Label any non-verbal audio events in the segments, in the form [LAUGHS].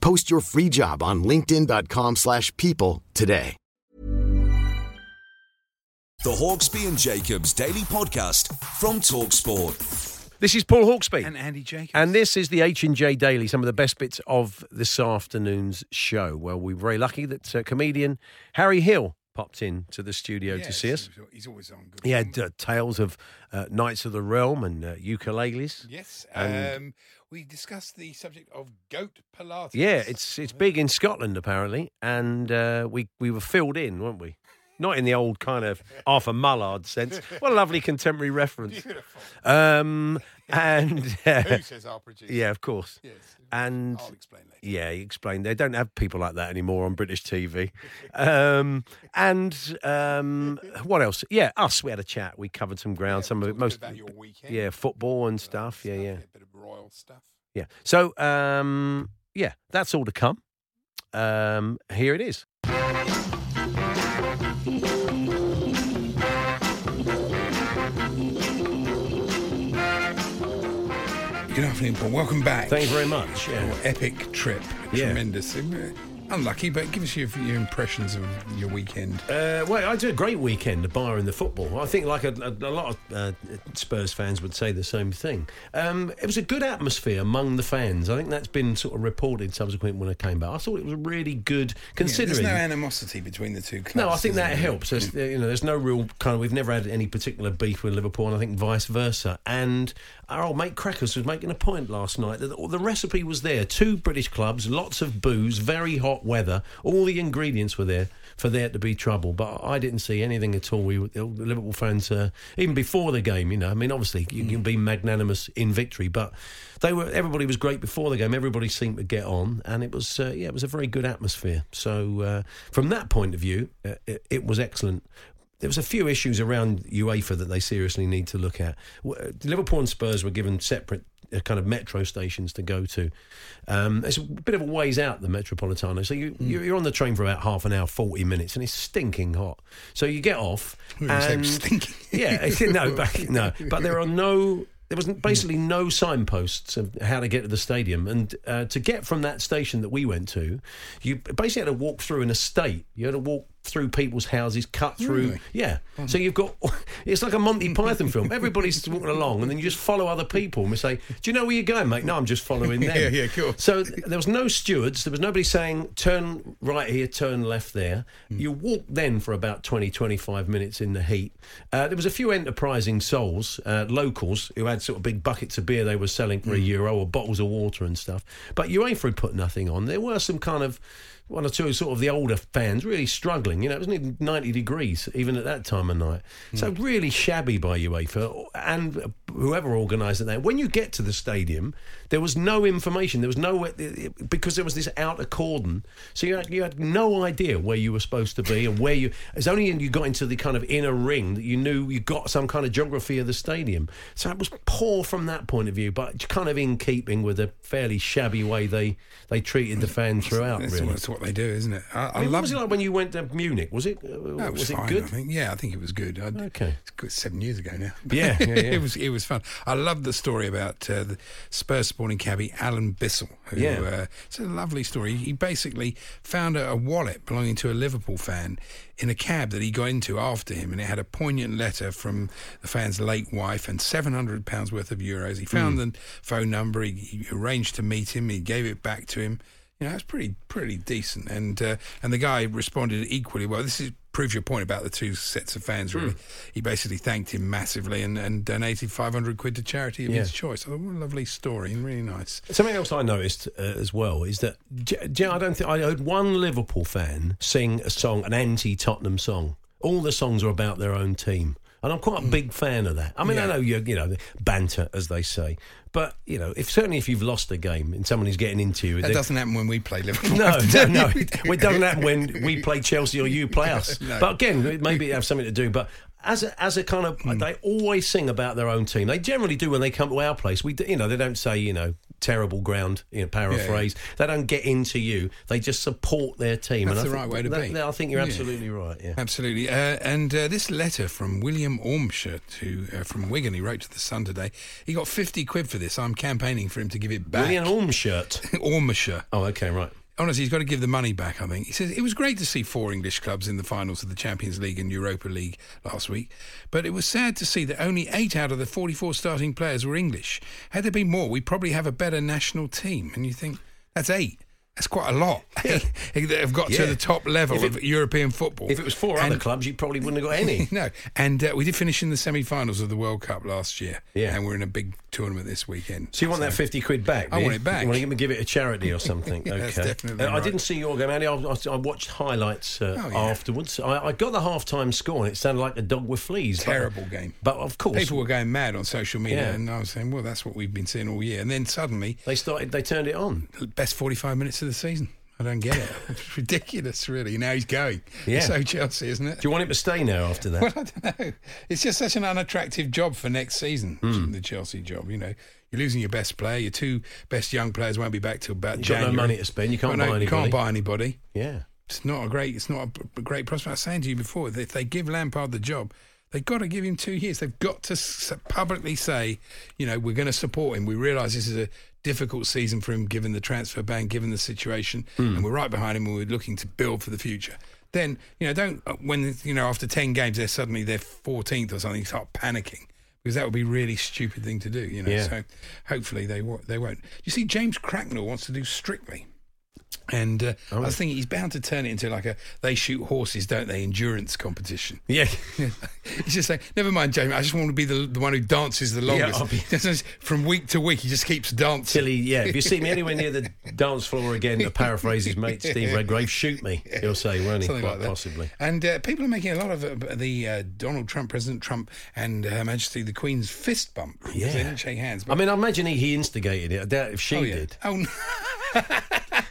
Post your free job on linkedin.com slash people today. The Hawksbee and Jacobs Daily Podcast from TalkSport. This is Paul Hawksbee. And Andy Jacobs. And this is the H&J Daily, some of the best bits of this afternoon's show. Well, we're very lucky that uh, comedian Harry Hill popped in to the studio Yes, to see us. He's always on. Good He had uh, tales of uh, Knights of the Realm and uh, ukuleles. Yes. and- Um, we discussed the subject of goat Pilates. Yeah, it's it's big in Scotland apparently, and uh, we we were filled in, weren't we? Not in the old kind of Arthur Mullard sense. What a lovely contemporary reference. [LAUGHS] Beautiful. Um, and [LAUGHS] uh, Who says our producer? yeah, of course. Yes. And I'll explain later. Yeah, he explained they don't have people like that anymore on British TV. Um, and um, what else? Yeah, us. We had a chat. We covered some ground. some of it, Talked a bit most about your weekend. yeah, football and stuff. Yeah, yeah, A bit of royal stuff. yeah. So um, yeah, that's all to come. Um, here it is. Good afternoon, Paul. Welcome back. Thank you very much. Your epic trip. Yeah. Tremendous. Unlucky, but give us your, your impressions of your weekend. Uh, well, I had a great weekend, the bar and the football. I think, like a, a, a lot of uh, Spurs fans would say the same thing. Um, it was a good atmosphere among the fans. I think that's been sort of reported subsequent when I came back. I thought it was really good, Yeah, considering. there's no animosity between the two clubs. No, I think that helps. There's, you know, there's no real kind of. We've never had any particular beef with Liverpool, and I think vice versa. And our old mate Crackers was making a point last night that the recipe was there. Two British clubs, lots of booze, very hot weather. All the ingredients were there for there to be trouble. But I didn't see anything at all. We the Liverpool fans, uh, even before the game, you know. I mean, obviously you can be magnanimous in victory, but they were. Everybody was great before the game. Everybody seemed to get on, and it was uh, yeah, it was a very good atmosphere. So uh, from that point of view, uh, it, it was excellent. There was a few issues around UEFA that they seriously need to look at. Liverpool and Spurs were given separate kind of metro stations to go to. Um, it's a bit of a ways out the Metropolitano, so you, you you're on the train for about half an hour, forty minutes, and it's stinking hot. So you get off, and stinking. [LAUGHS] yeah, it's- [LAUGHS] no, but, no, but there are no. There was basically no signposts of how to get to the stadium, and uh, to get from that station that we went to, you basically had to walk through an estate. You had to walk through people's houses, cut through. Really? Yeah, so you've got. [LAUGHS] It's like a Monty Python film. Everybody's walking along, and then you just follow other people and we say, "Do you know where you're going, mate?" No, I'm just following [LAUGHS] them. Yeah, yeah, cool. So there was no stewards. There was nobody saying, turn right here, turn left there. Hmm. You walked then for about 20, 25 minutes in the heat. Uh, there was a few enterprising souls, uh, locals, who had sort of big buckets of beer they were selling for a euro or bottles of water and stuff. But you UEFA had put nothing on. There were some kind of one or two sort of the older fans really struggling. You know, it wasn't even 90 degrees even at that time of night. So mm. really shabby by UEFA and whoever organised it there. When you get to the stadium, there was no information. There was no because there was this outer cordon. So you had, you had no idea where you were supposed to be and where you. It's only when you got into the kind of inner ring that you knew you got some kind of geography of the stadium. So it was poor from that point of view, but kind of in keeping with the fairly shabby way they they treated the fans throughout. That's, really. what, what they do, isn't it? I, I, I mean, love was it like when you went to Munich? Was it uh, That was, it fine, good? I think. Yeah, I think it was good. I'd, Okay. it's good, seven years ago now. Yeah, yeah, [LAUGHS] yeah. it was it was fun. I love the story about uh, the Spurs sporting cabbie Alan Bissell. Who, Yeah. uh, it's a lovely story. He basically found a, a wallet belonging to a Liverpool fan in a cab that he got into after him, and it had a poignant letter from the fan's late wife and seven hundred pounds worth of euros. He found Hmm. the phone number. He, he arranged to meet him. He gave it back to him. You know, that's pretty pretty decent. And uh, and the guy responded equally well. This is proves your point about the two sets of fans. Really, he basically thanked him massively and, and donated five hundred quid to charity of Yeah. his choice. I thought, what a lovely story and really nice. Something else I noticed uh, as well is that I don't think I heard one Liverpool fan sing a song, an anti-Tottenham song. All the songs are about their own team, and I'm quite a big fan of that. I mean, I know you, you know, banter as they say, but you know, if certainly if you've lost a game and someone is getting into you, That doesn't happen when we play Liverpool. no, [LAUGHS] no, no. [LAUGHS] It doesn't happen when we play Chelsea or you play [LAUGHS] us. No. But again, maybe it have something to do. But as a, as a kind of, Hmm. they always sing about their own team. They generally do when they come to our place. We, you know, they don't say, you know, terrible ground. You know, paraphrase. They don't get into you. They just support their team. That's and I the think right way to that- be. I think you're Yeah. absolutely right. Yeah. Absolutely. Uh, and uh, this letter from William Ormshire to uh, from Wigan, he wrote to the Sun today. He got fifty quid for this. I'm campaigning for him to give it back. William Orm shirt. Ormshire. Oh, okay, right. Honestly, he's got to give the money back, I think. He says it was great to see four English clubs in the finals of the Champions League and Europa League last week, but it was sad to see that only eight out of the 44 starting players were English. Had there been more, we'd probably have a better national team. And you think, that's eight. That's quite a lot. [LAUGHS] They've got Yeah. to the top level it- of European football. If it was four And- other clubs, you probably wouldn't have got any. [LAUGHS] no, and uh, we did finish in the semi-finals of the World Cup last year. Yeah. and we're in a big tournament this weekend. So you want that fifty quid back? I want it back. You want to give, it a charity or something? [LAUGHS] That's okay. definitely Uh, I didn't see your game, Andy. I, I, I watched highlights uh, Oh, yeah. afterwards. I, I got the half-time score, and it sounded like a dog with fleas. but- Terrible game. But of course, People were going mad on social media, Yeah. and I was saying, "Well, that's what we've been seeing all year." And then suddenly, they started. They turned it on. best forty-five minutes of the season. I don't get it. [LAUGHS] It's ridiculous, really. Now he's going. Yeah. So Chelsea, isn't it? Do you want him to stay now after that? [LAUGHS] Well, I don't know. It's just such an unattractive job for next season, Hmm. the Chelsea job. You know, you're losing your best player. Your two best young players won't be back till about You've got no January. money to spend, you can't Well, no, buy you anybody. Can't buy anybody. yeah. It's not a great. It's not a, a great prospect. I was saying to you before, that if they give Lampard the job, they've got to give him two years. They've got to publicly say, you know, we're going to support him. We realise this is a difficult season for him, given the transfer ban, given the situation, and we're right behind him. and We're looking to build for the future. Then, you know, don't uh, when you know after ten games they're suddenly they're fourteenth or something, start panicking. Because that would be a really stupid thing to do, you know. Yeah. So hopefully they they won't. You see, James Cracknell wants to do Strictly. And uh, I was thinking he's bound to turn it into like a they shoot horses, don't they? Endurance competition. [LAUGHS] Yeah. [LAUGHS] He's just like, never mind, Jamie. I just want to be the the one who dances the longest. [LAUGHS] Just From week to week, he just keeps dancing. Till he, yeah. If you see me anywhere near the dance floor again, to paraphrase his mate Steve Redgrave, shoot me. He'll say, won't he? Something Quite like possibly. And uh, people are making a lot of uh, the uh, Donald Trump, President Trump, and Her Majesty the Queen's fist bump. Yeah. They didn't shake hands. I mean, I imagine he, he instigated it. I doubt if she oh, yeah. did. Oh, no.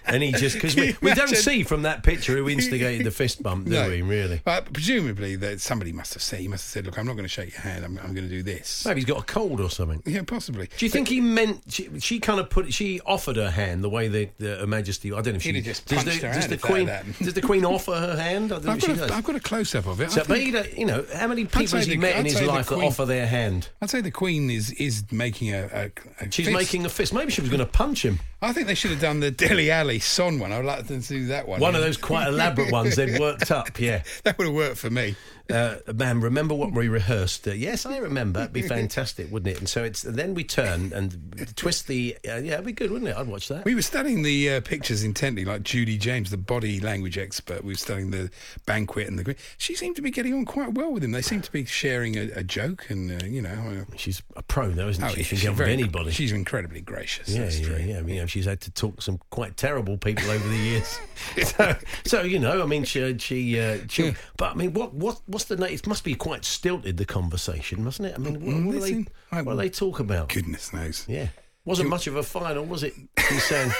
And he just because [LAUGHS] we, we don't see from that picture who [LAUGHS] instigated the fist bump, do No. we? Really? But presumably, that somebody must have said, he must have said, look, I'm not going to shake your hand. I'm, I'm going to do this. Maybe he's got a cold or something. Yeah, possibly. Do you think he meant she, she kind of put she offered her hand the way the, the Her Majesty? I don't know if she just does the, does the Queen does the Queen offer her hand? I don't know I've if she got, does. a, I've got a close up of it. So, think- but you know, how many people has he the- met in I'd his say the life that offer their hand? I'd say the Queen is is making a. a, a She's fist. making a fist. Maybe she was going to punch him. I think they should have done the Dele Alli Son one. I'd like them to do that one. One of those quite elaborate ones they'd worked up. [LAUGHS] Yeah. that would have worked for me. Uh, man, remember what we rehearsed? Uh, yes, I remember. It'd be [LAUGHS] fantastic, wouldn't it? And so it's then we turn and twist the. Uh, yeah, it'd be good, wouldn't it? I'd watch that. We were studying the uh, pictures intently, like Judy James, the body language expert. We were studying the banquet and the. She seemed to be getting on quite well with him. They seemed to be sharing a, a joke, and uh, you know. uh, She's a pro, though, isn't oh, she? yeah, She can she's get with very- anybody. She's incredibly gracious. Yeah, that's yeah, true. yeah. You know, she's had to talk to some quite terrible people over the years. [LAUGHS] so, so, you know, I mean, she, she, uh, she but I mean, what, what, what's the name? It must be quite stilted the conversation, mustn't it? I mean, what, Mm, what, do, they, I- what do they talk about? Goodness knows. Yeah, wasn't much of a final, was it? [LAUGHS] He's saying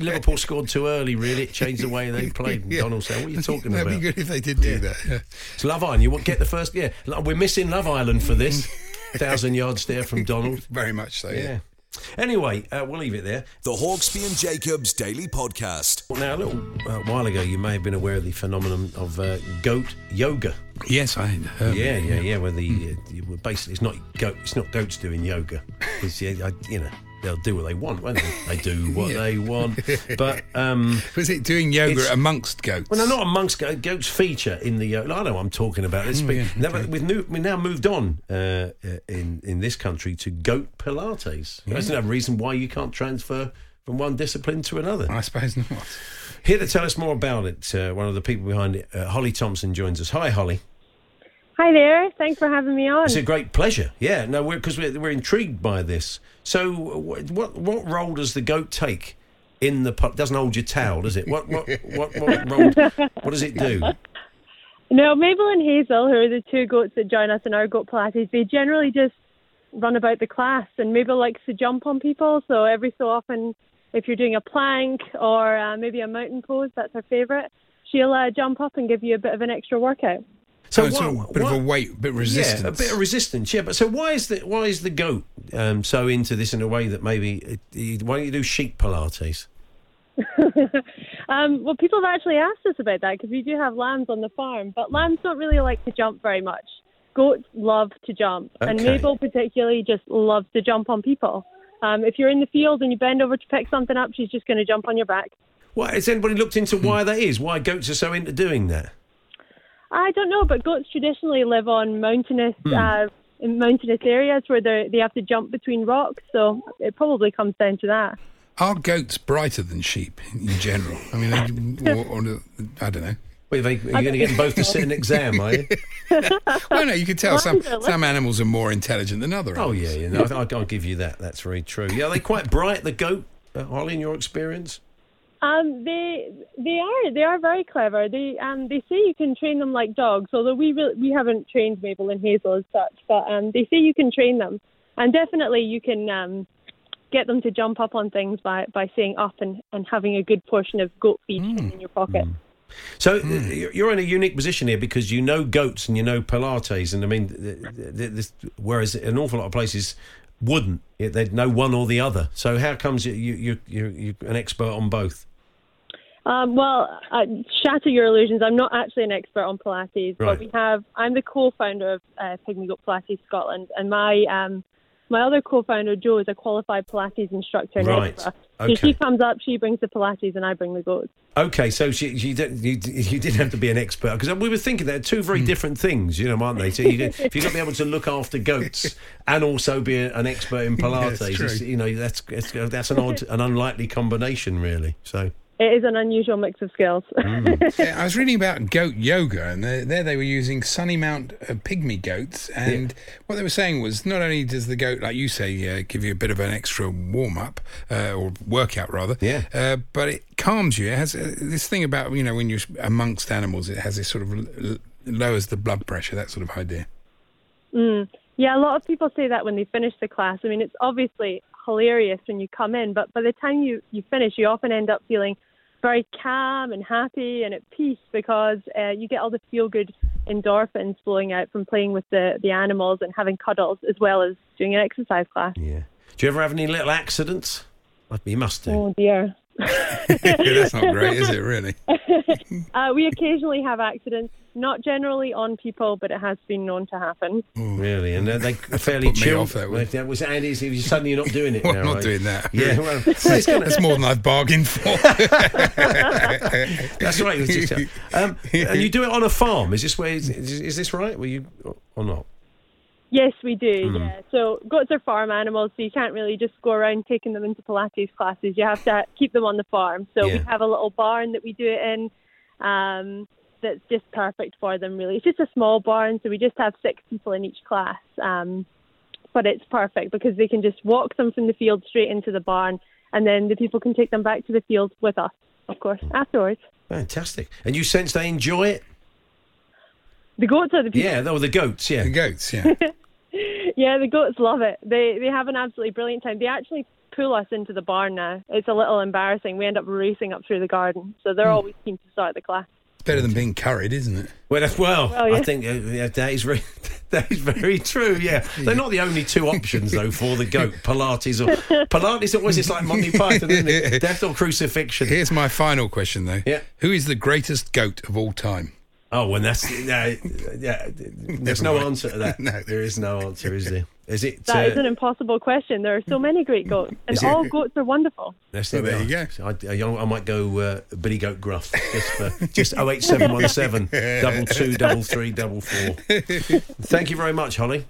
Liverpool scored too early. Really, it changed the way they played. [LAUGHS] Yeah. Donald said, "What are you talking That'd about?" be good if they did do that. Yeah. It's Love Island. You want get the first? Yeah, we're missing Love Island for this. [LAUGHS] Thousand yards stare from Donald. Very much so. Yeah. Yeah. Anyway, uh, we'll leave it there. The Hawksbee and Jacobs Daily Podcast. Well, Now, a little uh, while ago, you may have been aware of the phenomenon of uh, goat yoga. Yes, I heard. yeah, yeah, yeah. Where the uh, well, basically it's not goat, it's not goats doing yoga. It's, yeah, I, you know, they'll do what they want, won't they? They do what Yeah. they want. But [LAUGHS] um, Was it doing yoga amongst goats? well, no, not amongst goats. Goats feature in the. Uh, I know what I'm talking about. It's been, yeah, now, okay. we've, new, we've now moved on uh, uh, in in this country to goat Pilates. There's no reason why you can't transfer from one discipline to another. I suppose not. Here to tell us more about it, uh, one of the people behind it, uh, Holly Thompson, joins us. Hi, Holly. Hi there. Thanks for having me on. It's a great pleasure. Yeah, no, because we're, we're, intrigued by this. So, what what, what role does the goat take in the? It doesn't hold your towel, does it? What what what what, [LAUGHS] role, what does it do? No, Mabel and Hazel, who are the two goats that join us in our goat Pilates, they generally just run about the class. And Mabel likes to jump on people, so every so often, if you're doing a plank or uh, maybe a mountain pose, that's her favourite. She'll uh, jump up and give you a bit of an extra workout. So oh, it's a bit what, of a weight, a bit of resistance. Yeah, a bit of resistance. Yeah, but so why is the why is the goat um, so into this in a way that maybe it, why don't you do sheep Pilates? [LAUGHS] um, well, people have actually asked us about that because we do have lambs on the farm, but lambs don't really like to jump very much. Goats love to jump, okay. and Mabel particularly just loves to jump on people. Um, if you're in the field and you bend over to pick something up, she's just going to jump on your back. Why has anybody looked into why that is? Why goats are so into doing that? I don't know, but goats traditionally live on mountainous hmm. uh, in mountainous areas where they they have to jump between rocks. So it probably comes down to that. Are goats brighter than sheep in general? I mean, [LAUGHS] or, or, I don't know. Are you going to get them both to sit an [LAUGHS] exam, are you? well, no, you can tell some some animals are more intelligent than other Oh, animals. yeah, yeah. No, I, will give you that. That's very true. Yeah, are they quite bright, the goat, uh, Holly, in your experience? Um, they they are they are very clever. They um they say you can train them like dogs. Although we really, we haven't trained Mabel and Hazel as such, but um they say you can train them, and definitely you can um get them to jump up on things by by saying up and and having a good portion of goat feed mm. in your pocket. Mm. So mm. you're in a unique position here because you know goats and you know Pilates, and I mean, this, whereas an awful lot of places wouldn't, they'd know one or the other. So how comes you you you you're an expert on both? Um, well, uh, shatter your illusions. I'm not actually an expert on Pilates, right. but we have. I'm the co-founder of uh, Pygmy Goat Pilates Scotland, and my um, my other co-founder Joe is a qualified Pilates instructor in right. Edinburgh. Okay. So she comes up, she brings the Pilates, and I bring the goats. Okay, so she, she did, you, you didn't have to be an expert because we were thinking they're two very mm. different things, you know, aren't they? So you, if you've got to be able to look after goats [LAUGHS] and also be an expert in [LAUGHS] Pilates, yeah, you know, that's that's an odd, an unlikely combination, really. So it is an unusual mix of skills. mm. [LAUGHS] I was reading about goat yoga, and there they were using Sunnymount uh, pygmy goats. And yeah. what they were saying was not only does the goat, like you say, uh, give you a bit of an extra warm up uh, or workout rather, yeah, uh, but it calms you. It has uh, this thing about you know when you're amongst animals, it has this sort of l- lowers the blood pressure, that sort of idea. Mm. Yeah, a lot of people say that when they finish the class. I mean, it's obviously hilarious when you come in, but by the time you, you finish, you often end up feeling very calm and happy and at peace because uh, you get all the feel good endorphins flowing out from playing with the, the animals and having cuddles as well as doing an exercise class. Yeah. Do you ever have any little accidents? You must do. Oh, dear. That's not great, is it, really? [LAUGHS] uh, we occasionally have accidents, not generally on people, but it has been known to happen. Ooh. Really? And they're fairly chill. Off, that, way. that was Andy's. You suddenly you're not doing it [LAUGHS] well, now, I'm not right? doing that. Yeah, well, [LAUGHS] that's, that's more than I've bargained for. that's right. Just, um, and you do it on a farm. Is this where? Is, is this right? Were you or not? Yes, we do. Mm. Yeah. So goats are farm animals, so you can't really just go around taking them into Pilates classes. You have to keep them on the farm. So yeah. we have a little barn that we do it in. Um, that's just perfect for them. Really, it's just a small barn, so we just have six people in each class. Um, but it's perfect because they can just walk them from the field straight into the barn, and then the people can take them back to the field with us, of course, afterwards. Fantastic. And you sense they enjoy it? The goats are the people. Yeah, they were the goats. Yeah, the goats. Yeah. [LAUGHS] [LAUGHS] yeah, the goats love it. They they have an absolutely brilliant time. They actually pull us into the barn now. It's a little embarrassing. We end up racing up through the garden, so they're mm. always keen to start the class. It's better than being curried, isn't it? Well, well, well yeah. I think uh, yeah, that is very [LAUGHS] that is very true. Yeah, they're not the only two options though for the goat. [LAUGHS] Pilates or Pilates always it's like Monty Python, isn't it? Death or crucifixion. Here's my final question though. Yeah. Who is the greatest goat of all time? Oh, when that's yeah, yeah. There's no answer to that. [LAUGHS] no. There is no answer, is there? Is it? That uh, is an impossible question. There are so many great goats, and all goats are wonderful. That's well, there you go. I, I, might go uh, Billy Goat Gruff just for just oh eight seven one seven double two double three double four. [LAUGHS] Thank you very much, Holly.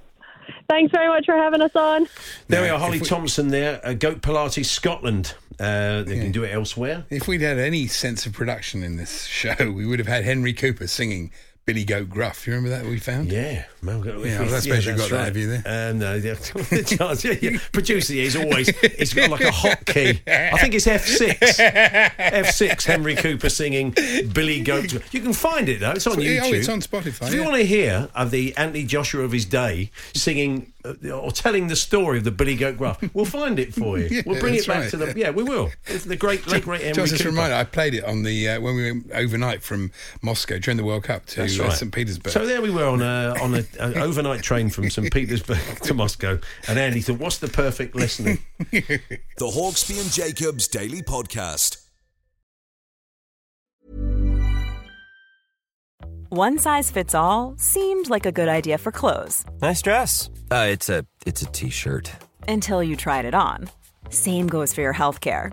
Thanks very much for having us on. There we are, Holly we... Thompson there, uh, Goat Pilates Scotland. Uh, they Yeah. can do it elsewhere. If we'd had any sense of production in this show, we would have had Henry Cooper singing Billy Goat Gruff. You remember that we found? Yeah, Mel, Yeah, I suppose you've got that, have you, there? Um, no, yeah, [LAUGHS] yeah, yeah. Producer, he's always he's got like a hotkey. I think it's F six. [LAUGHS] F six. Henry Cooper singing Billy Goat. You can find it though. It's on YouTube. Oh, it's on Spotify. If you yeah. want to hear of the Anthony Joshua of his day singing uh, or telling the story of the Billy Goat Gruff, we'll find it for you. [LAUGHS] Yeah, we'll bring it back right. to the yeah, we will. It's the great late great Henry Just a reminder, I played it on the uh, when we went overnight from Moscow during the World Cup to That's uh, right. St Petersburg. So there we were on a on a, an overnight train from St Petersburg [LAUGHS] to Moscow, and Andy thought, "What's the perfect listening?" [LAUGHS] The Hawksbee and Jacobs Daily Podcast. One size fits all seemed like a good idea for clothes Nice dress. Uh, it's a it's a t-shirt. until you tried it on. Same goes for your healthcare.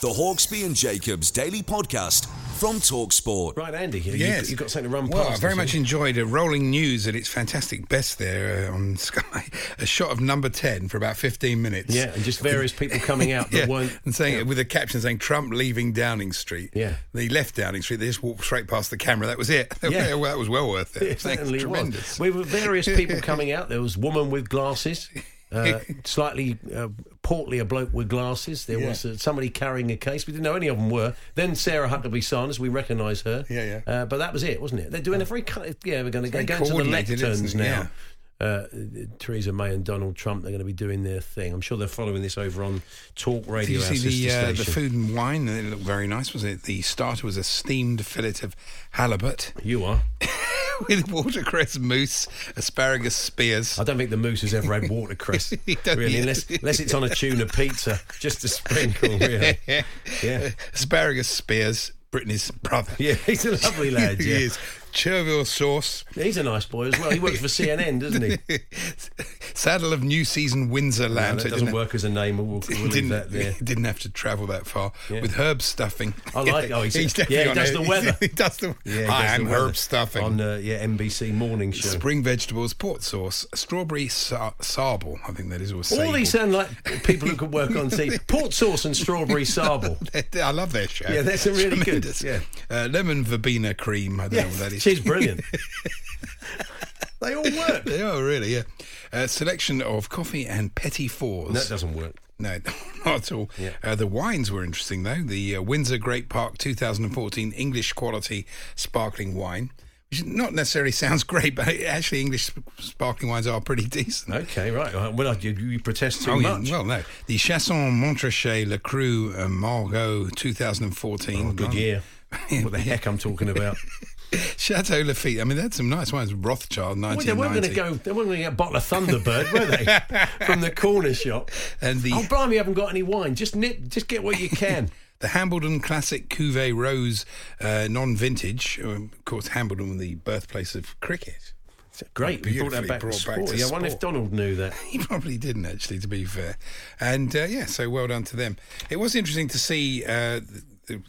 The Hawksbee and Jacobs Daily Podcast from Talksport. Right, Andy, you, Yes. you got something to run Well, past. I very much haven't enjoyed uh, Rolling News at its fantastic best there uh, on [LAUGHS] Sky. A shot of number 10 for about 15 minutes. Yeah, and just various people coming out [LAUGHS] that Yeah, weren't. and saying with a caption saying Trump leaving Downing Street. Yeah. they left Downing Street. They just walked straight past the camera. That was it. [LAUGHS] Yeah. well, that was well worth it. It Thanks, certainly tremendous. was. We were various people coming out. There was woman with glasses, uh, slightly uh, portly a bloke with glasses. There Yeah. was uh, somebody carrying a case. We didn't know any of them were. Then Sarah Huckabee Sanders, we recognise her. Yeah, yeah. Uh, but that was it, wasn't it? They're doing a very kind of, yeah. We're going to go going to the lecterns now. Uh, Theresa May and Donald Trump, they're going to be doing their thing. I'm sure they're following this over on Talk Did Radio. you see the uh, the food and wine? It looked very nice, was it? The starter was a steamed fillet of halibut You are. [LAUGHS] [LAUGHS] with watercress moose, asparagus spears. I don't think the moose has ever had watercress, [LAUGHS] really, unless, [LAUGHS] unless it's on a tuna pizza, just a sprinkle, really. Yeah, asparagus spears, Brittany's brother. yeah, he's a lovely lad. he is. Chervil sauce, he's a nice boy as well. He works for CNN, doesn't he? [LAUGHS] saddle of new season Windsor No, lamb. that it doesn't work as a name. We'll, we'll [LAUGHS] didn't, that there. didn't have to travel that far Yeah. with herb stuffing. I like- [LAUGHS] oh, he's- definitely yeah, he does it. the weather. he does the. Yeah, he I am herb stuffing. on uh, yeah NBC morning show. Spring vegetables, port sauce, strawberry sa- sable. I think that is All sable. these sound like people who could work on TV. Port sauce and strawberry sable. I love their show. Yeah, that's a really good- Tremendous. yeah. Uh, lemon verbena cream. I don't know what that is. She's brilliant. [LAUGHS] they all work. They are really, yeah. Uh, selection of coffee and petit fours. That doesn't work. No, [LAUGHS] not at all. Yeah. Uh, the wines were interesting, though. The uh, Windsor Great Park 2014 English quality sparkling wine, which not necessarily [LAUGHS] sounds great, but actually English sparkling wines are pretty decent. Okay, right. Uh, Well, you, you protest too Oh, yeah. much. Well, no. The Chassagne Montrachet Le Cru uh, Margaux 2014. Oh, good Blimey. year. What the heck I'm talking about? [LAUGHS] Chateau Lafite. I mean, they had some nice wines. Rothschild, Well, they weren't going to go. They weren't going to get a bottle of Thunderbird, were they? [LAUGHS] From the corner shop. And the Oh, blimey, you haven't got any wine. Just nip. Just get what you can. [LAUGHS] The Hambledon Classic Cuvée Rose uh, non-vintage. Um, of course, Hambledon, the birthplace of cricket. Great. We brought that back to brought sport. back to yeah, I wonder if. Donald knew that. He probably didn't, actually, to be fair. And uh, yeah, so well done to them. It was interesting to see uh, the, the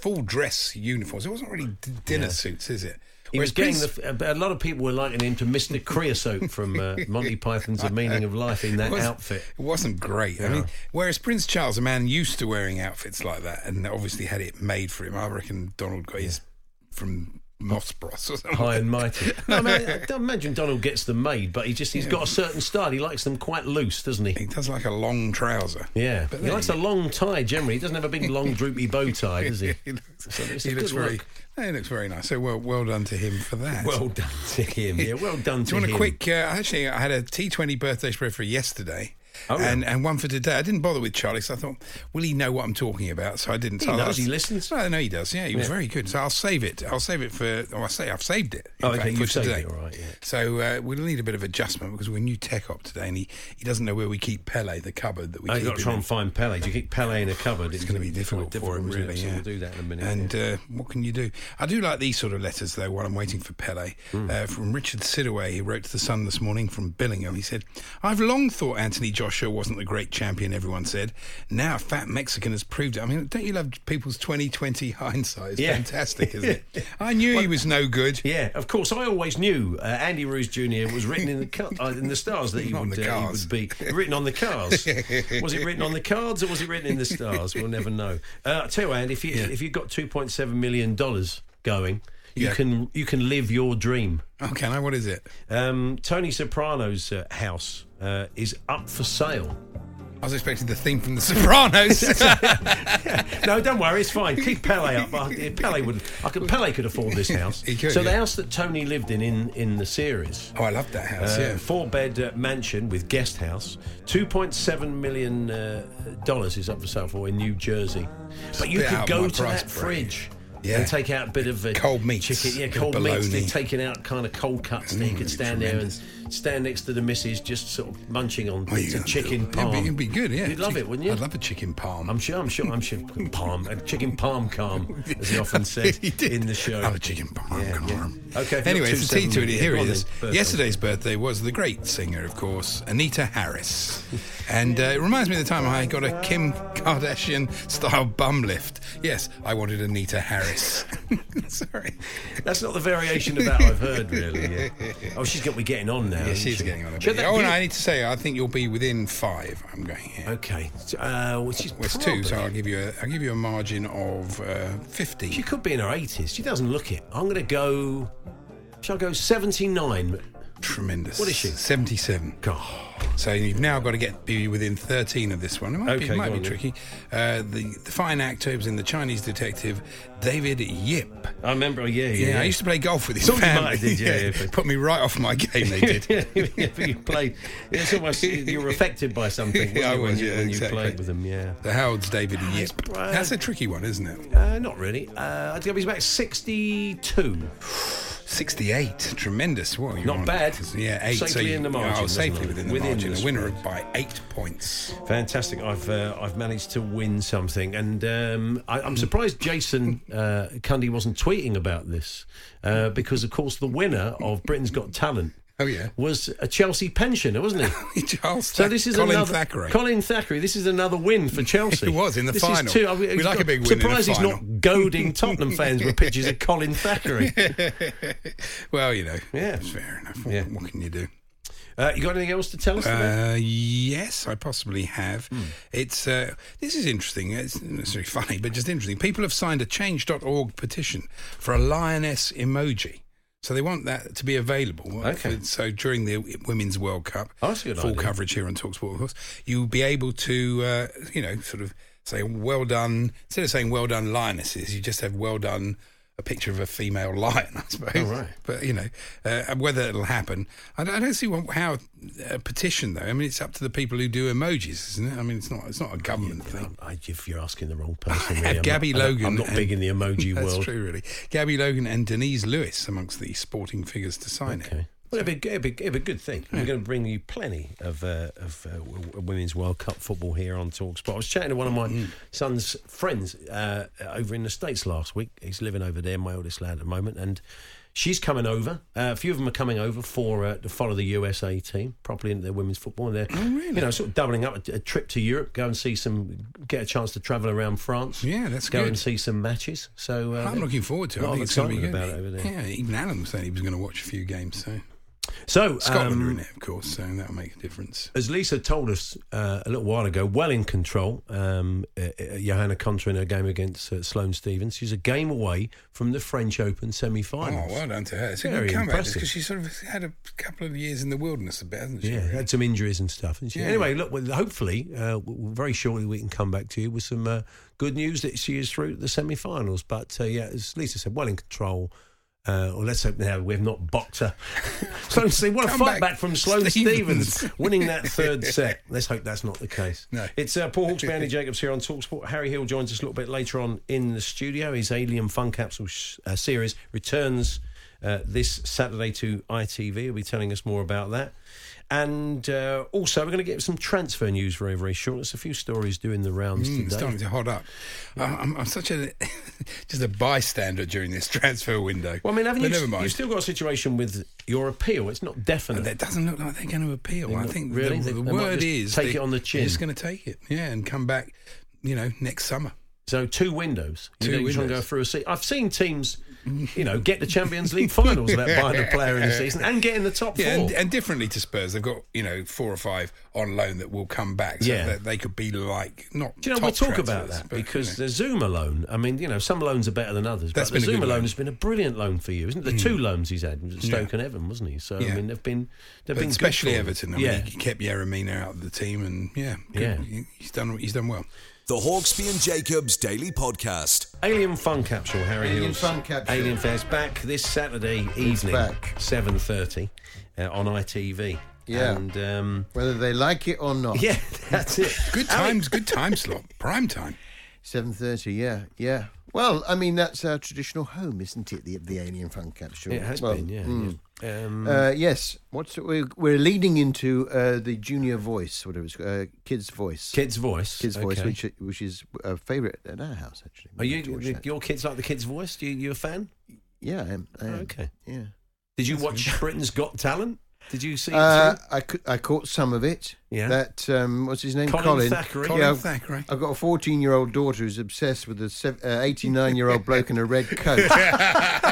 full dress uniforms. It wasn't really d- dinner Yeah. suits, is it? He Whereas was getting Prince- the, a lot of people were likening him to Mr. Creosote from uh, [LAUGHS] Monty Python's The Meaning of Life in that It outfit. It wasn't great. I mean, whereas Prince Charles, a man used to wearing outfits like that, and obviously had it made for him. I reckon Donald got his from Moss Bros or something. High and mighty. [LAUGHS] No, I, mean, I don't imagine Donald gets them made, but he just he's got a certain style. He likes them quite loose, doesn't he? He does like a long trouser. Yeah, But he likes you a long tie generally. He doesn't have a big long droopy bow tie, does he? [LAUGHS] he looks, So he looks very. look. no, he looks very nice. So well, well done to him for that. Well done to him. Yeah, well done [LAUGHS] Do to you want him. a quick? Uh, actually, I had a T20 birthday spread for yesterday. Oh, yeah. and, and one for today. I didn't bother with Charlie, so I thought, will he know what I'm talking about? So I didn't. He so knows, he listens. I know he does. Yeah, he was Yeah. very good. So I'll save it. I'll save it for. Oh, I say I've saved it. Oh, okay, you've saved today. it, all right, yeah. So uh, we'll need a bit of adjustment because we're new tech op today, and he, he doesn't know where we keep Pele, the cupboard that we Oh, keep. you've got to try and find Pele. Do you keep Pele in a cupboard? It's going to be difficult, for him, really. So yeah. we'll do that in a minute. And uh, what can you do? I do like these sort of letters, though, while I'm waiting for Pele. Hmm. Uh, from Richard Sidaway, he wrote to The Sun this morning from Billingham. He said, I've long thought Anthony Joshua wasn't the great champion everyone said. Now a fat Mexican has proved it. I mean, don't you love people's 2020 [LAUGHS] hindsight? It's Yeah. fantastic, isn't it? [LAUGHS] I knew he was no good. Yeah, of course. I always knew uh, Andy Ruiz Jr. was written in the uh, in the stars that he would, the uh, he would be written on the cars. [LAUGHS] was it written on the cards or was it written in the stars? We'll never know. Uh, I tell you, Andy, if you if you've got two point seven million dollars going, you Yeah. can you can live your dream. Oh, can I? What is it? Um, Tony Soprano's uh, house uh, is up for sale. I was expecting the theme from The Sopranos. [LAUGHS] no, don't worry, it's fine. Keep Pele up. I, Pele would. I could. Pele could afford this [LAUGHS] house. Could, so the house that Tony lived in in in the series. oh, I love that house, Uh, yeah. Four bed uh, mansion with guest house. Two point seven million uh, dollars is up for sale for in New Jersey. But you could go to that bracket. fridge. Yeah. And take out a bit of a Cold meat. chicken, yeah, cold meat. They're taking out kind of cold cuts. there. you Mm, could stand there and stand next to the missus, just sort of munching on Oh, you bits of can- chicken it'd palm. be, it'd be good, yeah. You'd love it, wouldn't you? I'd love a chicken palm. I'm sure. I'm sure. I'm sure. [LAUGHS] Palm, a chicken palm calm, [LAUGHS] as he often said He did. in the show. Love a chicken palm. Yeah, yeah. calm. Okay. Anyway, it's a tea 2.7 to it. Here go it on is. birthday. Yesterday's birthday was the great singer, of course, Anita Harris. [LAUGHS] and uh, it reminds me of the time I got a Kim Kardashian style bum lift. Yes, I wanted Anita Harris. [LAUGHS] Sorry. That's not the variation of that I've heard, really. Yeah. Oh, she's got be getting on now. Yeah, she's she? getting on a bit. Oh, and I need to say, I think you'll be within five. I'm going here. Okay. Uh, well, she's Well, it's two, so I'll give you a, I'll give you a margin of uh, fifty. She could be in her 80s. She doesn't look it. I'm going to go. Shall I go 79? Tremendous. What is she? Seventy-seven. God. So you've now got to get be within 13 of this one. It might be, Okay, it might be tricky. Uh, the, the fine actor was in The Chinese Detective, David Yip. I remember. oh, Yeah, yeah. Yeah, I used to play golf with his Something family. did, [LAUGHS] yeah, yeah. Put me right off my game, they did. [LAUGHS] yeah, you played. It's almost you were affected by something. [LAUGHS] Yeah, you, when was, you, yeah, when you played with them. Yeah. The Howard's David Yip. uh, That's a tricky one, isn't it? Uh, not really. Uh, I think. He's about 62. 68. Tremendous. What, Not on- bad. Yeah, eight. Safely so you, in the margin, Oh, safely it? within the Within margin. the The winner by eight points. Fantastic! I've uh, I've managed to win something, and um, I, I'm surprised Jason uh, Cundy wasn't tweeting about this uh, because, of course, the winner of Britain's Got Talent. Oh, yeah. Was a Chelsea pensioner, wasn't he? [LAUGHS] Charles So this is Colin another Thackery. Colin Thackery. This is another win for [LAUGHS] Chelsea. It was in the This is final. two- I mean, We like a big win Surprised he's not goading Tottenham fans with pictures of [LAUGHS] Colin Thackery. well, you know. Yeah. Fair enough. What, Yeah. what can you do? Uh, you got anything else to tell us? Uh, yes, I possibly have. Hmm. It's uh, this is interesting. It's not necessarily funny, but just interesting. People have signed a Change.org petition for a lioness emoji. So they want that to be available. Okay. So during the Women's World Cup, Oh, that's a good full idea. coverage here on Talksport, of course, you'll be able to, uh, you know, sort of say "well done." Instead of saying "well done, lionesses," you just have "well done." A picture of a female lion, [LAUGHS] I suppose. Oh, right. But you know, uh, whether it'll happen, I don't, I don't see what, how a petition though. I mean, it's up to the people who do emojis, isn't it? I mean, it's not it's not a government thing. I, if you're asking the wrong person, [LAUGHS] really, I'm Gabby not, Logan. I'm not and- big in the emoji [LAUGHS] That's world. true, really. Gabby Logan and Denise Lewis amongst the sporting figures to sign it. Well, it'd be, it'd, be, it'd be a good thing. We're going to bring you plenty of uh, of uh, women's World Cup football here on Talksport. I was chatting to one of my Mm. son's friends uh, over in the States last week. He's living over there, my oldest lad at the moment, and she's coming over. Uh, a few of them are coming over for uh, to follow the USA team properly into their women's football. And they're, Oh, really? you know, sort of doubling up a, a trip to Europe, go and see some, get a chance to travel around France. Yeah, that's good. go good. and see some matches. So uh, I'm looking forward to it. a lot I of think it's going to be excitement about it over there. Yeah, even Alan was saying he was going to watch a few games. So So Scotland um, are in it, of course, so that'll make a difference. As Lisa told us uh, a little while ago, well in control, um, uh, uh, Johanna Konta in her game against uh, Sloane Stevens. She's a game away from the French Open semi Oh, well done to her. It's a Very good comeback impressive. because she sort of had a couple of years in the wilderness a bit, hasn't she? Yeah, had some injuries and stuff. And she, Yeah. Anyway, look, well, hopefully, uh, very shortly we can come back to you with some uh, good news that she is through the semi finals. But uh, yeah, as Lisa said, well in control. Uh, or let's hope now we've not boxed her. Sloane [LAUGHS] Stevens, what a Come fight back, back, from Sloane Stevens. Stevens. [LAUGHS] winning that third set. Let's hope that's not the case. No. It's uh, Paul Hawksbee, [LAUGHS] Andy Jacobs here on Talksport. Harry Hill joins us a little bit later on in the studio. His Alien Fun Capsule sh- uh, series returns uh, this Saturday to ITV. He'll be telling us more about that. And uh, also, we're going to get some transfer news very, very short. There's a few stories doing the rounds Mm, it's today. starting to hot up. I'm, I'm, I'm such a [LAUGHS] just a bystander during this [LAUGHS] transfer window. Well, I mean, haven't But you, never mind. you've still got a situation with your appeal. It's not definite. That doesn't look like they're going to appeal. I think really? the, the word is take they- it on the They're chin. just going to take it, yeah, and come back, you know, next summer. So two windows. You Two know, you're trying to go through a season. I've seen teams, you know, get the Champions League finals without buying a player in the [LAUGHS] season and get in the top Yeah, four. and, and differently to Spurs, they've got you know four or five on loan that will come back. So Yeah. that they could be like not. Do you know, top we talk about that but, because you know. the Zouma loan. I mean, you know, some loans are better than others, That's but the Zouma loan loan. has been a brilliant loan for you, isn't it? The mm. two loans he's had, Stoke and Everton, wasn't he? So I mean, they've been they've But been especially. Everton. I mean, yeah, he kept Yerry Mina out of the team, and yeah, good. Yeah. He's done. He's done well. The Hawksbee and Jacobs Daily Podcast. Alien Fun Capsule, Harry Alien Hills. Fun Capsule. Alien Fair's back this Saturday evening, back. seven thirty, uh, on ITV. Yeah. and um, Whether they like it or not. yeah, [LAUGHS] that's it. Good times. good time slot. Prime time. Seven thirty. Yeah, yeah. Well, I mean that's our traditional home, isn't it? The the Alien Fun Capsule. It has Well, been, yeah. mm. yeah. Um, Uh, yes. What's we're, we're leading into uh, the junior voice, whatever it's uh, kids' voice. Kids' voice. Kids' voice, okay. which which is a favourite at our house actually. Are you like to watch that. your kids like the kids' voice? Do you, you a fan? Yeah, I am. I am. Okay. Yeah. Did you watch Britain's Got Talent? Did you see Uh? I, I caught some of it. Yeah. That um, what's his name? Colin Colin. Thackery. Colin Yeah, Thackery. I've got a 14 year old daughter who's obsessed with a 89 year old bloke in a red coat. [LAUGHS]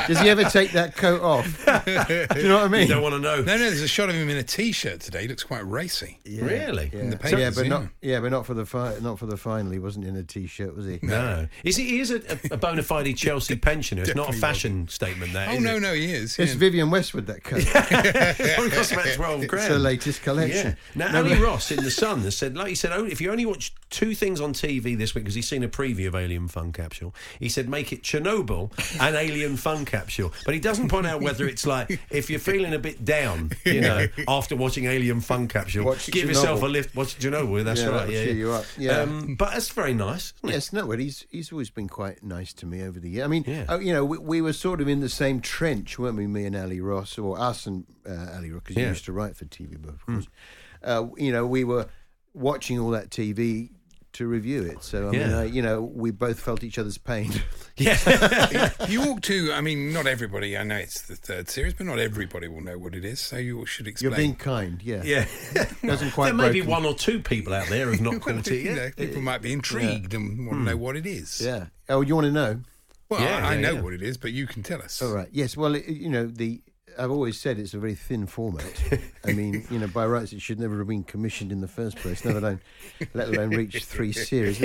Does he ever take that coat off? [LAUGHS] Do you know what I mean? You don't want to know. No, no. There's a shot of him in a t-shirt today. He looks quite racy. Really? Yeah, In the yeah, but yeah. not yeah, but not for the fi- not for the final. He wasn't in a t-shirt, was he? No. Is he, he is a, a bona fide Chelsea [LAUGHS] pensioner. It's not a Definitely fashion statement, There. Oh is no, it? no, he is. It's. Vivienne Westwood that coat. It only costs about 12 it's the latest Yeah. collection. Now, No, Ally but- Ross in The Sun has said, like he said, only, if you only watch two things on TV this week, because he's seen a preview of Alien Fun Capsule, he said, make it Chernobyl and Alien Fun Capsule. But he doesn't point out whether it's like, if you're feeling a bit down, you know, after watching Alien Fun Capsule, Watch give yourself a Chernobyl. lift. Watch Chernobyl, that's Yeah, right. Yeah, yeah. you up. Yeah. Um, but that's very nice. Yes, no, but he's he's always been quite nice to me over the year. I mean, Yeah. uh, you know, we, we were sort of in the same trench, weren't we? Me and Ally Ross, or us and uh, Ally Ross, because he used to write for TV, but of course, uh, you know, we were watching all that TV to review it. So I mean, Yeah. I, you know, we both felt each other's pain. [LAUGHS] Yeah. [LAUGHS] you walk to. I mean, not everybody. I know it's the third series, but not everybody will know what it is. So you should explain. You're being kind, yeah. yeah. [LAUGHS] Doesn't quite there may be one or two people out there who've not Well, caught it you know, yet. people might be intrigued and want to know what it is. Yeah. Oh, you want to know? Well, Yeah, I, I yeah, know yeah. what it is, but you can tell us. All right. Yes. Well, it, you know, the I've always said it's a very thin format. I mean, [LAUGHS] you know, by rights, it should never have been commissioned in the first place. Let alone, let alone reach three series.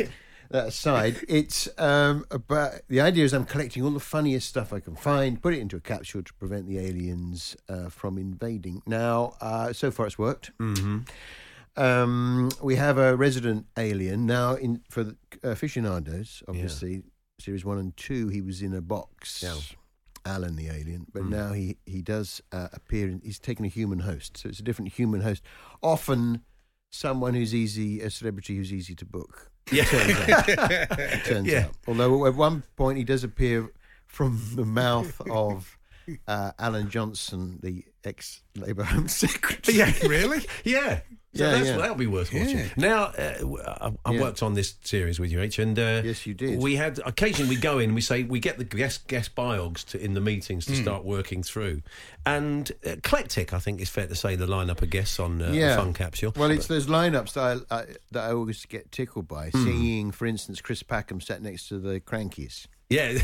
That aside, it's um, about the idea is I'm collecting all the funniest stuff I can find, put it into a capsule to prevent the aliens uh, from invading. Now, uh, so far it's worked. Mm-hmm. Um, we have a resident alien now. In for the aficionados, obviously, series one and two, he was in a box. Yeah. Alan the alien, but now he he does uh, appear. In, he's taken a human host, so it's a different human host. Often, someone who's easy, a celebrity who's easy to book. Yeah. turns out. [LAUGHS] It turns Yeah. out. Although at one point he does appear from the mouth of uh, Alan Johnson, the ex Labour Home [LAUGHS] Secretary. Yeah. Really? Yeah. So Yeah, that's, yeah. that'll be worth watching. Yeah. Now, uh, I, I worked on this series with you, H, and uh, Yes, you did. We had occasionally we go in, and we say we get the guest guest biogs to, in the meetings to start working through, and uh, eclectic. I think it's fair to say the lineup of guests on uh, yeah. the Fun Capsule. Well, it's those lineups that I, I that I always get tickled by. Hmm. Seeing, for instance, Chris Packham sat next to the Crankies. Yeah,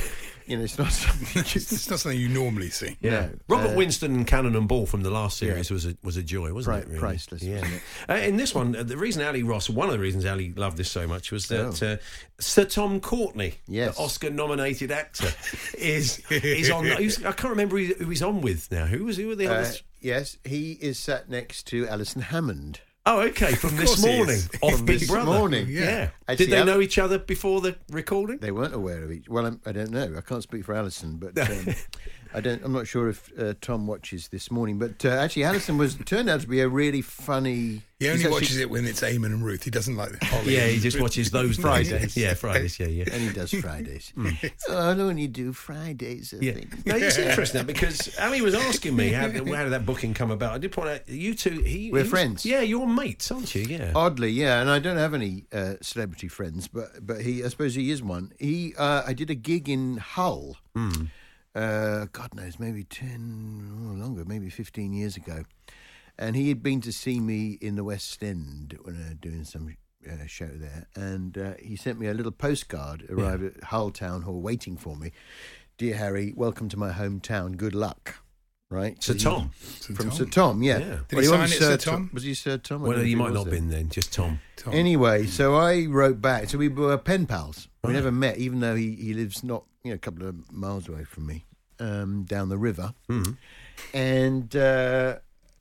You know, it's not something. [LAUGHS] it's not something you normally see. yeah. No, Robert uh, Winston and Cannon and Ball from the last series was a was a joy, wasn't it? Really? priceless, Yeah. wasn't it? Uh, in this one, uh, the reason Ally Ross, one of the reasons Ally loved this so much was that Oh. uh, Sir Tom Courtenay, Yes. the Oscar-nominated actor, [LAUGHS] is is on. Who's, I can't remember who who he's on with now. Who was who were the Uh, others? yes, he is sat next to Alison Hammond. Oh, okay, from this morning [LAUGHS] off Big this Brother. morning, yeah. yeah. Did they know each other before the recording? They weren't aware of each. Well, I'm, I don't know. I can't speak for Ally Ross, but [LAUGHS] um, I don't. I'm not sure if uh, Tom watches this morning. But uh, actually, Ally Ross was turned out to be a really funny. He only actually- watches it when it's Eamonn and Ruth. He doesn't like Holly. [LAUGHS] Yeah, he just watches those [LAUGHS] Fridays. Yeah, Fridays. Yeah, yeah. and he does Fridays. oh, I don't you do Fridays. I Yeah. think. No, it's [LAUGHS] interesting because Ally was asking me how, how did that booking come about. I did point out you two. He, We're he was- friends. Yeah, you're mates, aren't you? Yeah. Oddly, yeah, and I don't have any uh, celebrity friends, but but he, I suppose he is one. He, uh, I did a gig in Hull. Uh, God knows, maybe ten or longer, maybe fifteen years ago, and he had been to see me in the West End when I was doing some uh, show there, and uh, he sent me a little postcard. Arrived at Hull Town Hall, waiting for me. Dear Harry, welcome to my hometown. Good luck. Right, Sir he- Tom. from Sir Tom, yeah. Yeah. Did Well, he wasn't sign it, Sir Tom? Was he Sir Tom? Well, you he might not have been then, just Tom. Tom. Anyway, so I wrote back. So we were pen pals. We never met, even though he, he lives not you know a couple of miles away from me, um, down the river. Mhm. And uh,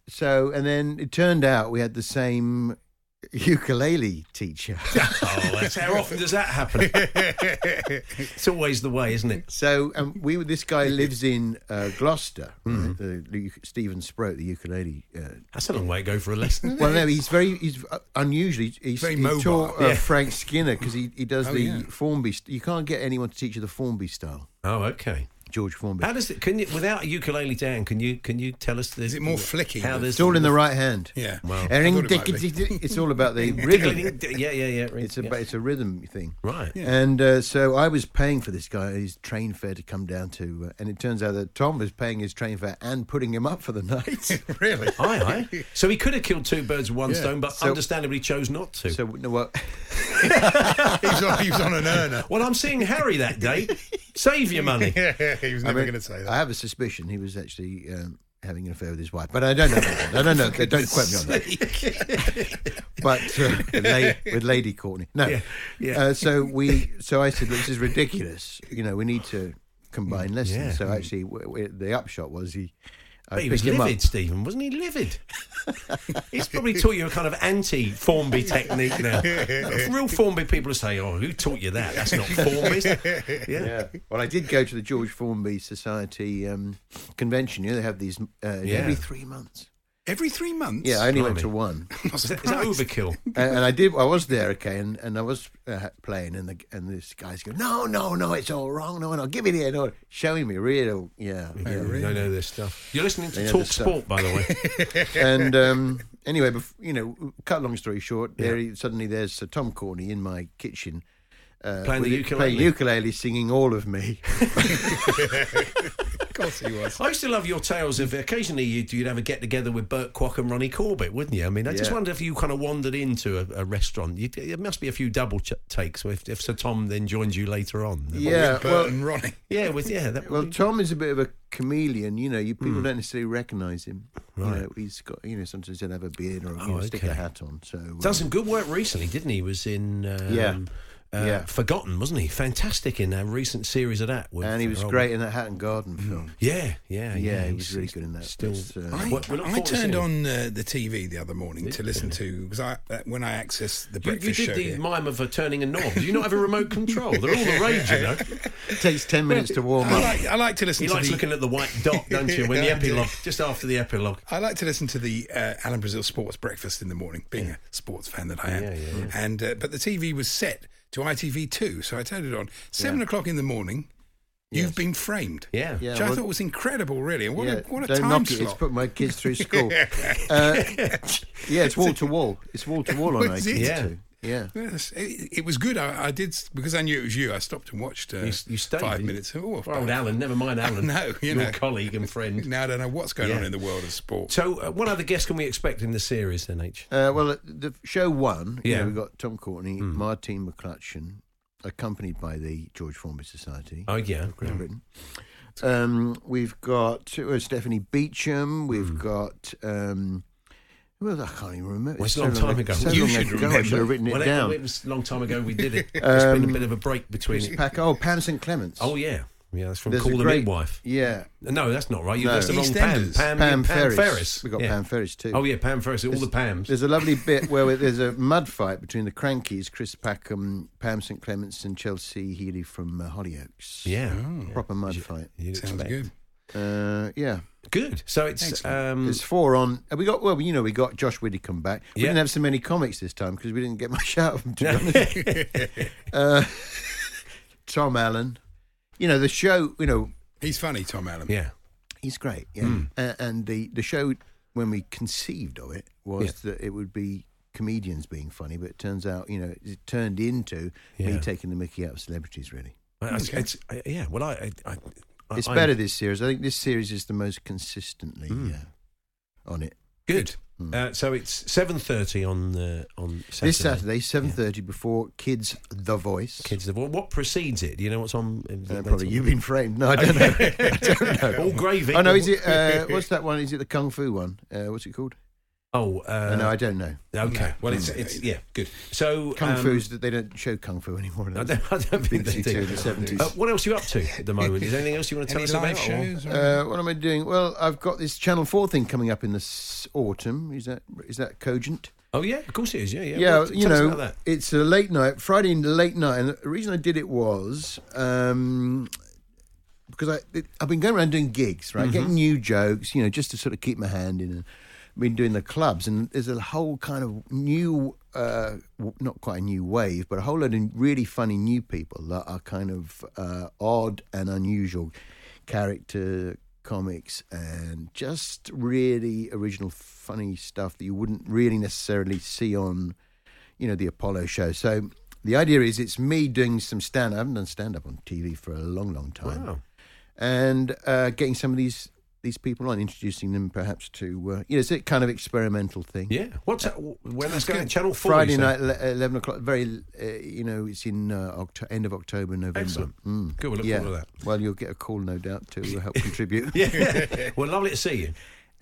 so, and then it turned out we had the same [LAUGHS] ukulele teacher. [LAUGHS] Oh, that's, how often does that happen? [LAUGHS] it's always the way, isn't it? so, um, we this guy lives in uh, Gloucester. Mm-hmm. right? The, the, Stephen Sproat, the ukulele uh, That's a long way to go for a lesson. Well, no, he's very he's uh, unusually he's Very he mobile. taught uh, Yeah. Frank Skinner because he, he does Oh, the yeah. Formby. St- you can't get anyone to teach you the Formby style. Oh, okay. George Formby. How does it? Can you, without a ukulele down, can you can you tell us? The, Is it more flicky? How there's It's all in the right hand. Yeah. Well, I Ering thought it might be. dickety- It's all about the [LAUGHS] rhythm. Yeah, yeah, yeah. It's a yeah. it's a rhythm thing. right. And uh, so I was paying for this guy his train fare to come down to, uh, and it turns out that Tom was paying his train fare and putting him up for the night. [LAUGHS] really? Aye, aye. [LAUGHS] So he could have killed two birds with one Yeah. stone, but So- understandably chose not to. so no, well, he, was on, he was on an earner. well, I'm seeing Harry that day. Save your money. [LAUGHS] Yeah, he was I mean, going to say that. I have a suspicion he was actually um, having an affair with his wife, but I don't know. That. I don't know. don't [LAUGHS] quote me on that. [LAUGHS] but uh, with, la- with Lady Courtenay. No. Yeah, yeah. Uh, so we. So I said, "This is ridiculous. You know, we need to combine lessons." Yeah. So actually, w- w- the upshot was he. I But he was picked him up. livid, Stephen, wasn't he? Livid. [LAUGHS] He's probably taught you a kind of anti-Formby technique now. [LAUGHS] Real Formby people will say, "Oh, who taught you that? That's not Formby." [LAUGHS] Yeah. Yeah. Well, I did go to the George Formby Society um, convention. You know, they have these uh, Yeah. every three months. Every three months? Yeah, I only went to one. [LAUGHS] Is that, is that overkill? [LAUGHS] and, and I did. I was there, okay, and, and I was uh, playing, and the and this guy's going, no, no, no, it's all wrong, no, no, give it here, no, showing me real, yeah, Yeah, yeah. you don't know this stuff. You're listening to Talk this stuff. Sport, by the way. [LAUGHS] and um, anyway, bef- you know, cut long story short, there he, suddenly there's Sir Tom Courtenay in my kitchen. Uh, Playing the with it- ukulele. playing ukulele, singing all of me. Of course he was. I used to love your tales of occasionally you'd, you'd have a get together with Burt Kwouk and Ronnie Corbett, wouldn't you? I mean, I just Yeah. wonder if you kind of wandered into a, a restaurant. You, there must be a few double ch- takes if, if Sir Tom then joins you later on. Yeah, Burt well, and Ronnie. Yeah, with yeah. That well, be- Tom is a bit of a chameleon. You know, you people don't necessarily recognise him. Right. You know, he's got, you know, sometimes he'll have a beard or you Oh, know, stick a hat on. So done some good work recently, didn't he? He was in um, Yeah. Uh, Yeah. Forgotten, wasn't he? Fantastic in a recent series of that. with- and he was oh, great in that Hatton Garden film. Yeah, yeah, yeah. Yeah, he was really good in that. Still, It's, uh, I, Well, I turned on uh, the TV the other morning to listen to because I uh, when I accessed the you, you breakfast did show. the here- mime of turning a knob. Do you not have a remote control? They're all the [LAUGHS] rage, you know. It takes ten minutes to warm I up. like I like to listen He to likes the looking at the white dot, [LAUGHS] don't you? When the Yeah, I do. epilogue, just after the epilogue. I like to listen to the uh, Alan Brazil Sports Breakfast in the morning, being a sports fan that I am. Yeah, yeah, yeah. And uh, but the TV was set to ITV two, so I turned it on seven o'clock in the morning. You've been framed. Yeah. Yeah, Which I well- thought was incredible, really. And what yeah, a what a don't time knock it. slot. It's put my kids through [LAUGHS] school. uh, yeah, it's wall to wall. It's wall to wall on Was it? eighty-two. Yeah. Yes, it, it was good. I, I did because I knew it was you. I stopped and watched uh, You, you stayed. five you- minutes. Oh, Poor old Alan, never mind [LAUGHS] Alan. No, you your know. colleague and friend. Now I don't know what's going Yeah. on in the world of sport. So, uh, what other guests can we expect in the series then, H? Uh, well, uh, the show one, Yeah. yeah, we've got Tom Courtenay, Mm. Martine McCutcheon, accompanied by the George Formby Society. Oh, yeah. of Great Britain. Um, we've got uh, Stephanie Beacham. We've Hmm. got. Um, well, I can't even remember. Well, it's a long time ago. So You long should ago, remember. I should have written it well, down. It was a long time ago we did it. [LAUGHS] It's been a Um, bit of a break between Chris it. Packer- oh, Pam St Clements. Oh, yeah. Yeah, that's from There's Call the great- Midwife. Yeah. No, that's not right. You No. that's the wrong Pam. Pam, Pam, Pam Ferris. We've got Yeah. Pam Ferris too. Oh, yeah, Pam Ferris. All the Pams. There's a lovely [LAUGHS] bit where there's a mud fight between the Crankies, Chris Packham, Pam St Clements, and Chelsee Healey from uh, Hollyoaks. Yeah. Proper mud fight. Sounds expect. good. Uh, yeah. Good. So it's um, There's four on. uh, We got well, you know, we got Josh Widdicombe back. We Yeah. didn't have so many comics this time because we didn't get much out of them. To be honest. [LAUGHS] uh, Tom Allen, you know the show. You know He's funny, Tom Allen. yeah. he's great. Yeah, Mm. A- and the the show when we conceived of it was that it would be comedians being funny, but it turns out you know it turned into me taking the Mickey out of celebrities. Really, I- It's, it's, uh, yeah. Well, I, I, I it's I- better this series. I think this series is the most consistently Mm. uh, on it. Good. Uh, so it's seven thirty on uh, on Saturday. This Saturday, seven thirty, before Kids The Voice. Kids, the Vo- what precedes it? Do you know what's on? Uh, probably you've been framed. No, I don't know. [LAUGHS] [LAUGHS] I don't know. All gravy. Oh no, is it? Uh, [LAUGHS] what's that one? Is it the kung fu one? Uh, what's it called? Oh, uh, no, I don't know. Okay. Well, it's it's yeah, good. So Kung um, fu's that they don't show kung fu anymore. I don't, I don't think they do. In the seventies. Uh, what else are you up to at the moment? Is there anything else you want to tell Any us about? shows? Uh, what am I doing? Well, I've got this Channel Four thing coming up in the autumn. Is that is that cogent? Oh yeah, of course it is. Yeah, yeah. Yeah, Well, you know, it's a late night, Friday late night, and the reason I did it was um, because I it, I've been going around doing gigs, right, getting new jokes, you know, just to sort of keep my hand in. And I've been doing the clubs, and there's a whole kind of new, uh, not quite a new wave, but a whole lot of really funny new people that are kind of uh, odd and unusual. Character comics and just really original funny stuff that you wouldn't really necessarily see on you know the apollo show. So the idea is it's me doing some stand i haven't done stand up on tv for a long long time. Wow. and uh, getting some of these these people on introducing them perhaps to uh, you know it's a kind of experimental thing Yeah. What's that? When that's going? Channel Four. Friday night, ele- eleven o'clock. Very, uh, you know, it's in uh, Octo- end of October, November. Excellent. Mm. Good, we'll look yeah. forward to that. Well, you'll get a call, no doubt, to uh, help [LAUGHS] contribute. Yeah. [LAUGHS] well, lovely to see you.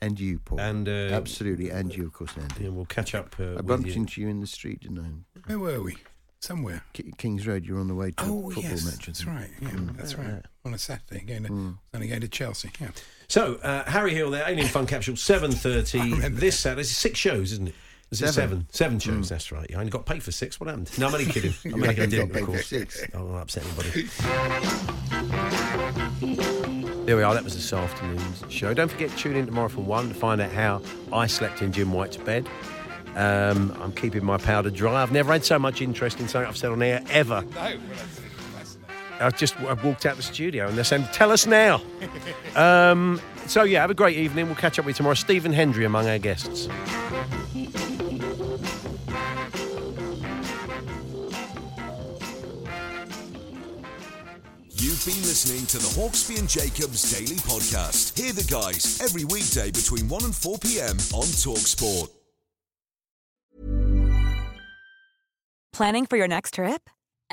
and you, Paul. And, uh, absolutely, and you, of course, Andy. Yeah, we'll catch up. Uh, I with bumped you. into you in the street, didn't I? Where were we? Somewhere. K- Kings Road. You're on the way to Oh a football yes, match. That's right. Yeah, Mm. that's right. On a Saturday, going to Mm. going to Chelsea. Yeah. So uh, Harry Hill there, Alien Fun Capsule, seven thirty [LAUGHS] this Saturday. It's six shows, isn't it? Is it Seven. seven? Seven shows. That's right. I only got paid for six. What happened? No, I'm only kidding. [LAUGHS] I'm only You kidding. got Of paid for course. six. I don't want to upset anybody. There we are. That was this afternoon's show. Don't forget to tune in tomorrow for one to find out how I slept in Jim White's bed. Um, I'm keeping my powder dry. I've never had so much interest in something I've said on air ever. No, well, that's fascinating. I just I walked out the studio and they're saying, "Tell us now." [LAUGHS] um, so yeah, have a great evening. We'll catch up with you tomorrow. Stephen Hendry among our guests. You've been listening to the Hawksbee and Jacobs Daily Podcast. Hear the guys every weekday between 1 and 4 p.m. on Talksport. Planning for your next trip?